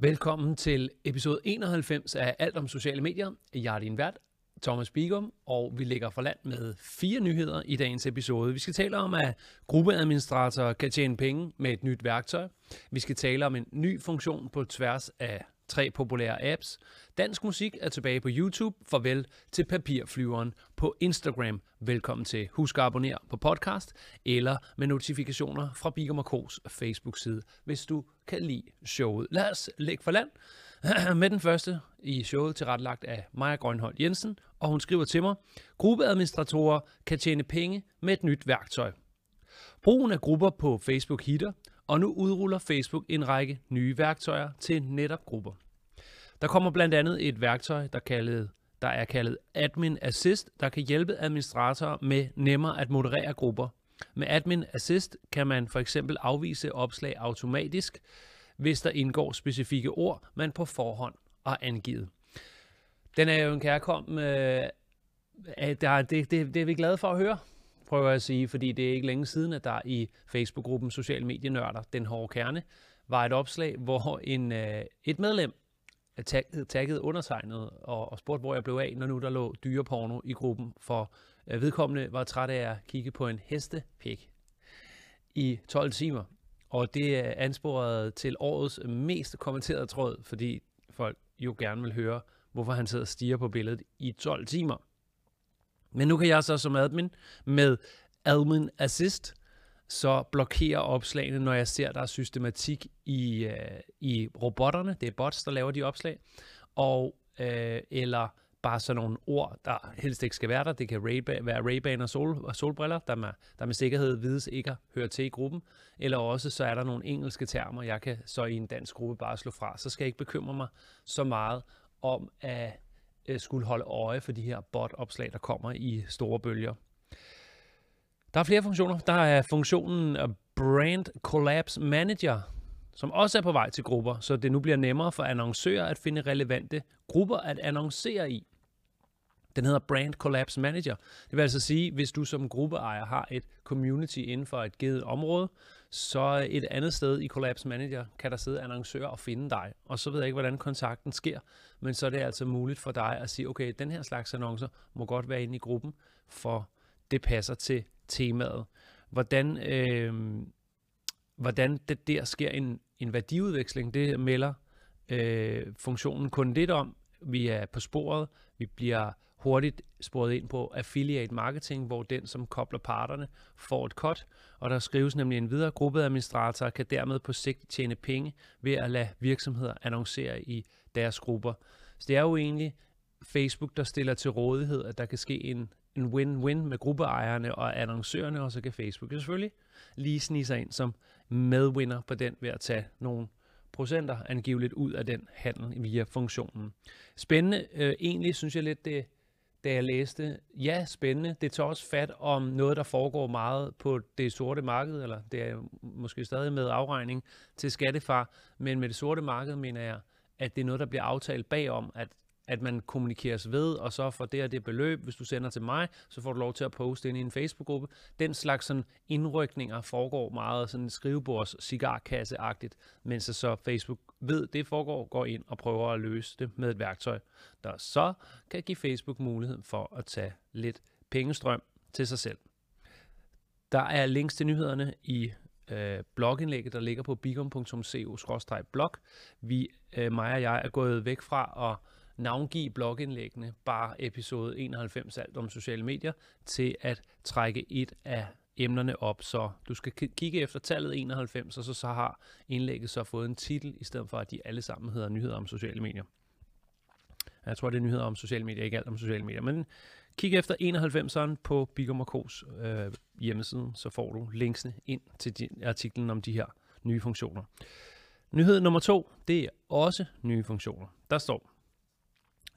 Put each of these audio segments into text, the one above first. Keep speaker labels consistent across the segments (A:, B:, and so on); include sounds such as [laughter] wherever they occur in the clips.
A: Velkommen til episode 91 af Alt om sociale medier. Jeg er din vært, Thomas Bigum, og vi ligger for land med fire nyheder i dagens episode. Vi skal tale om, at gruppeadministratorer kan tjene penge med et nyt værktøj. Vi skal tale om en ny funktion på tværs af tre populære apps. Dansk musik er tilbage på YouTube. Farvel til papirflyveren på Instagram. Velkommen til. Husk at abonnere på podcast eller med notifikationer fra Bigum Marcos Facebook-side, hvis du kan lide showet. Lad os lægge for land [clears throat] med den første i showet tilrettelagt af Maja Grønholdt Jensen, og hun skriver til mig, gruppeadministratorer kan tjene penge med et nyt værktøj. Brugen af grupper på Facebook hitter, og nu udruller Facebook en række nye værktøjer til netop grupper. Der kommer blandt andet et værktøj, der, kaldet, der er kaldet Admin Assist, der kan hjælpe administratorer med nemmere at moderere grupper. Med Admin Assist kan man for eksempel afvise opslag automatisk, hvis der indgår specifikke ord, man på forhånd har angivet. Den er jo en kærkom, øh, det, det, det er vi glade for at høre, prøver jeg at sige, fordi det er ikke længe siden, at der i Facebook-gruppen Social Medienørder, Den Hårde Kerne, var et opslag, hvor en, øh, et medlem tagget, tagget undertegnet og, og spurgte, hvor jeg blev af, når nu der lå dyreporno i gruppen, for øh, vedkommende var træt af at kigge på en hestepik i 12 timer. Og det er ansporet til årets mest kommenterede tråd, fordi folk jo gerne vil høre, hvorfor han sidder og stiger på billedet i 12 timer. Men nu kan jeg så som admin med Admin Assist så blokere opslagene, når jeg ser, der er systematik i, øh, i robotterne. Det er bots, der laver de opslag. Og, øh, eller bare sådan nogle ord, der helst ikke skal være der. Det kan Ray- være Ray-Ban og, sol, og solbriller, der med, der med sikkerhed vides ikke hører til i gruppen. Eller også så er der nogle engelske termer, jeg kan så i en dansk gruppe bare slå fra. Så skal jeg ikke bekymre mig så meget om at øh, Øh, skulle holde øje for de her bot-opslag, der kommer i store bølger. Der er flere funktioner. Der er funktionen øh, Brand Collapse Manager, som også er på vej til grupper, så det nu bliver nemmere for annoncører at finde relevante grupper at annoncere i. Den hedder Brand Collapse Manager. Det vil altså sige, hvis du som gruppeejer har et community inden for et givet område, så et andet sted i Collapse Manager kan der sidde annoncører og finde dig. Og så ved jeg ikke, hvordan kontakten sker, men så er det altså muligt for dig at sige, okay, den her slags annoncer må godt være inde i gruppen, for det passer til temaet. Hvordan, øh, hvordan det der sker en, en værdiudveksling, det melder øh, funktionen kun lidt om. Vi er på sporet, vi bliver hurtigt sporet ind på affiliate marketing, hvor den, som kobler parterne, får et cut, og der skrives nemlig en videre gruppeadministrator kan dermed på sigt tjene penge ved at lade virksomheder annoncere i deres grupper. Så det er jo egentlig Facebook, der stiller til rådighed, at der kan ske en, en win-win med gruppeejerne og annoncørerne, og så kan Facebook selvfølgelig lige snige sig ind som medvinder på den ved at tage nogle procenter angiveligt ud af den handel via funktionen. Spændende. Øh, egentlig synes jeg lidt, det, da jeg læste, ja, spændende. Det tager også fat om noget, der foregår meget på det sorte marked, eller det er måske stadig med afregning til skattefar, men med det sorte marked mener jeg, at det er noget, der bliver aftalt bagom, at at man kommunikeres ved, og så for det og det beløb, hvis du sender til mig, så får du lov til at poste ind i en Facebook-gruppe. Den slags sådan indrykninger foregår meget sådan skrivebords cigarkasse-agtigt, mens så Facebook ved, det foregår, går ind og prøver at løse det med et værktøj, der så kan give Facebook mulighed for at tage lidt pengestrøm til sig selv. Der er links til nyhederne i øh, blogindlægget, der ligger på bigom.co-blog. Vi, øh, mig og jeg, er gået væk fra at navngive blogindlæggene, bare episode 91 alt om sociale medier, til at trække et af emnerne op. Så du skal kigge efter tallet 91, og så, så har indlægget så fået en titel, i stedet for at de alle sammen hedder nyheder om sociale medier. Jeg tror, det er nyheder om sociale medier, ikke alt om sociale medier. Men kig efter 91'eren på Bigum K's øh, hjemmeside, så får du linksene ind til din, artiklen om de her nye funktioner. Nyhed nummer to, det er også nye funktioner. Der står,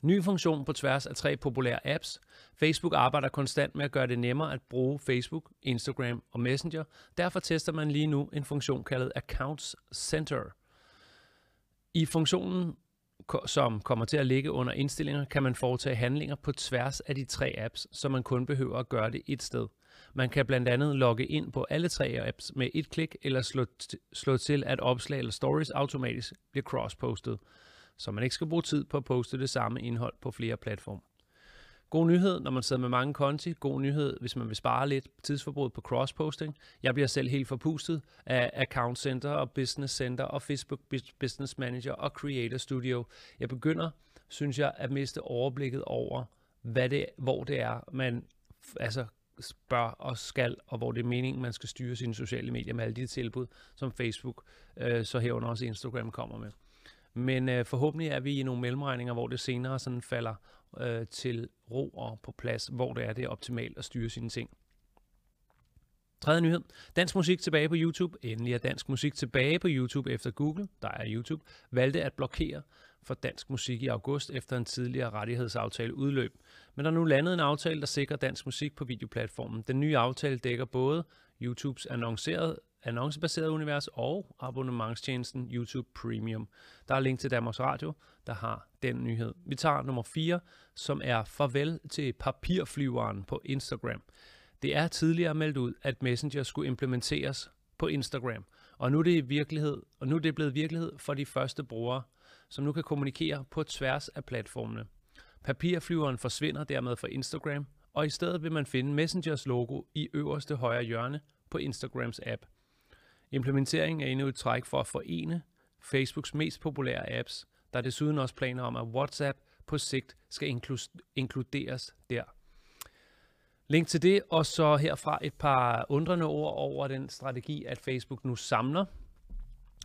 A: Ny funktion på tværs af tre populære apps. Facebook arbejder konstant med at gøre det nemmere at bruge Facebook, Instagram og Messenger. Derfor tester man lige nu en funktion kaldet Accounts Center. I funktionen, som kommer til at ligge under indstillinger, kan man foretage handlinger på tværs af de tre apps, så man kun behøver at gøre det et sted. Man kan blandt andet logge ind på alle tre apps med et klik, eller slå, slå til, at opslag eller stories automatisk bliver crosspostet så man ikke skal bruge tid på at poste det samme indhold på flere platforme. God nyhed, når man sidder med mange konti. God nyhed, hvis man vil spare lidt tidsforbrug på crossposting. Jeg bliver selv helt forpustet af Account Center og Business Center og Facebook Business Manager og Creator Studio. Jeg begynder, synes jeg, at miste overblikket over, hvad det, hvor det er, man altså bør og skal, og hvor det er meningen, man skal styre sine sociale medier med alle de tilbud, som Facebook, øh, så herunder også Instagram kommer med. Men øh, forhåbentlig er vi i nogle mellemregninger, hvor det senere sådan falder øh, til ro og på plads, hvor det er, det er optimalt at styre sine ting. Tredje nyhed. Dansk musik tilbage på YouTube. Endelig er dansk musik tilbage på YouTube efter Google, der er YouTube, valgte at blokere for dansk musik i august efter en tidligere rettighedsaftale udløb. Men der er nu landet en aftale, der sikrer dansk musik på videoplatformen. Den nye aftale dækker både YouTubes annoncerede annoncebaseret univers og abonnementstjenesten YouTube Premium. Der er link til Danmarks Radio, der har den nyhed. Vi tager nummer 4, som er farvel til papirflyveren på Instagram. Det er tidligere meldt ud, at Messenger skulle implementeres på Instagram, og nu er det virkelighed, og nu er det blevet virkelighed for de første brugere, som nu kan kommunikere på tværs af platformene. Papirflyveren forsvinder dermed fra Instagram, og i stedet vil man finde Messengers logo i øverste højre hjørne på Instagrams app. Implementeringen er endnu et træk for at forene Facebooks mest populære apps. Der er desuden også planer om, at WhatsApp på sigt skal inkluderes der. Link til det, og så herfra et par undrende ord over den strategi, at Facebook nu samler.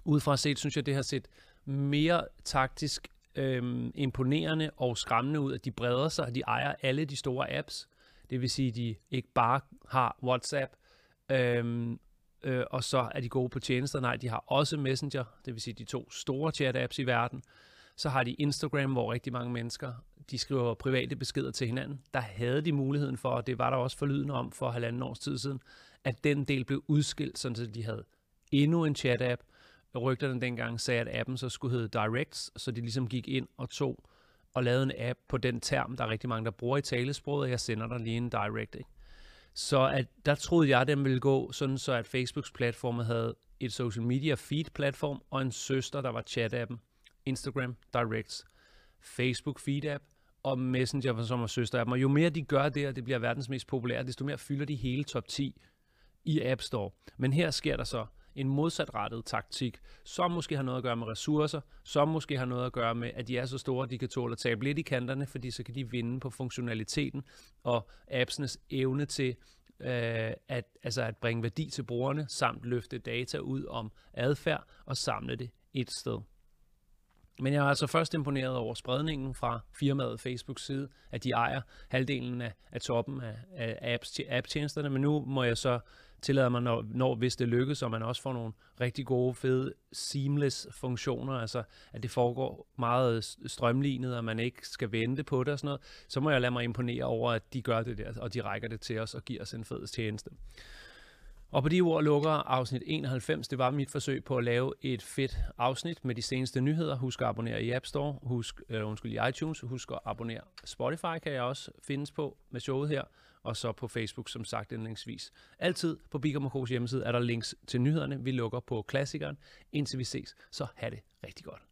A: Udefra set synes jeg, det har set mere taktisk øhm, imponerende og skræmmende ud, at de breder sig, at de ejer alle de store apps. Det vil sige, at de ikke bare har WhatsApp, øhm, øh, og så er de gode på tjenester. Nej, de har også Messenger, det vil sige de to store chat-apps i verden. Så har de Instagram, hvor rigtig mange mennesker de skriver private beskeder til hinanden. Der havde de muligheden for, og det var der også forlydende om for halvanden års tid siden, at den del blev udskilt, sådan at de havde endnu en chat-app. Rygterne dengang sagde, at appen så skulle hedde Directs, så de ligesom gik ind og tog og lavede en app på den term, der er rigtig mange, der bruger i talesproget, og jeg sender dig lige en direct. Ikke? Så at, der troede jeg, at den ville gå sådan, så at Facebooks platform havde et social media feed platform og en søster, der var chat-appen, Instagram Directs, Facebook feed app og Messenger, som er søsterappen. Og jo mere de gør det, og det bliver verdens mest populære, desto mere fylder de hele top 10 i App Store. Men her sker der så en modsatrettet taktik, som måske har noget at gøre med ressourcer, som måske har noget at gøre med, at de er så store, at de kan tåle at tabe lidt i kanterne, fordi så kan de vinde på funktionaliteten og appsenes evne til øh, at, altså at bringe værdi til brugerne, samt løfte data ud om adfærd og samle det et sted. Men jeg er altså først imponeret over spredningen fra firmaet Facebooks side, at de ejer halvdelen af, af toppen af, af apps, app-tjenesterne, men nu må jeg så tillade mig, når, når hvis det lykkes, og man også får nogle rigtig gode, fede, seamless funktioner, altså at det foregår meget strømlignet, og man ikke skal vente på det og sådan noget, så må jeg lade mig imponere over, at de gør det der, og de rækker det til os og giver os en fed tjeneste. Og på de ord lukker afsnit 91. Det var mit forsøg på at lave et fedt afsnit med de seneste nyheder. Husk at abonnere i App Store, husk, øh, undskyld, i iTunes, husk at abonnere. Spotify kan jeg også findes på med showet her, og så på Facebook, som sagt indlængsvis. Altid på Bigger hjemmeside er der links til nyhederne. Vi lukker på klassikeren. Indtil vi ses, så have det rigtig godt.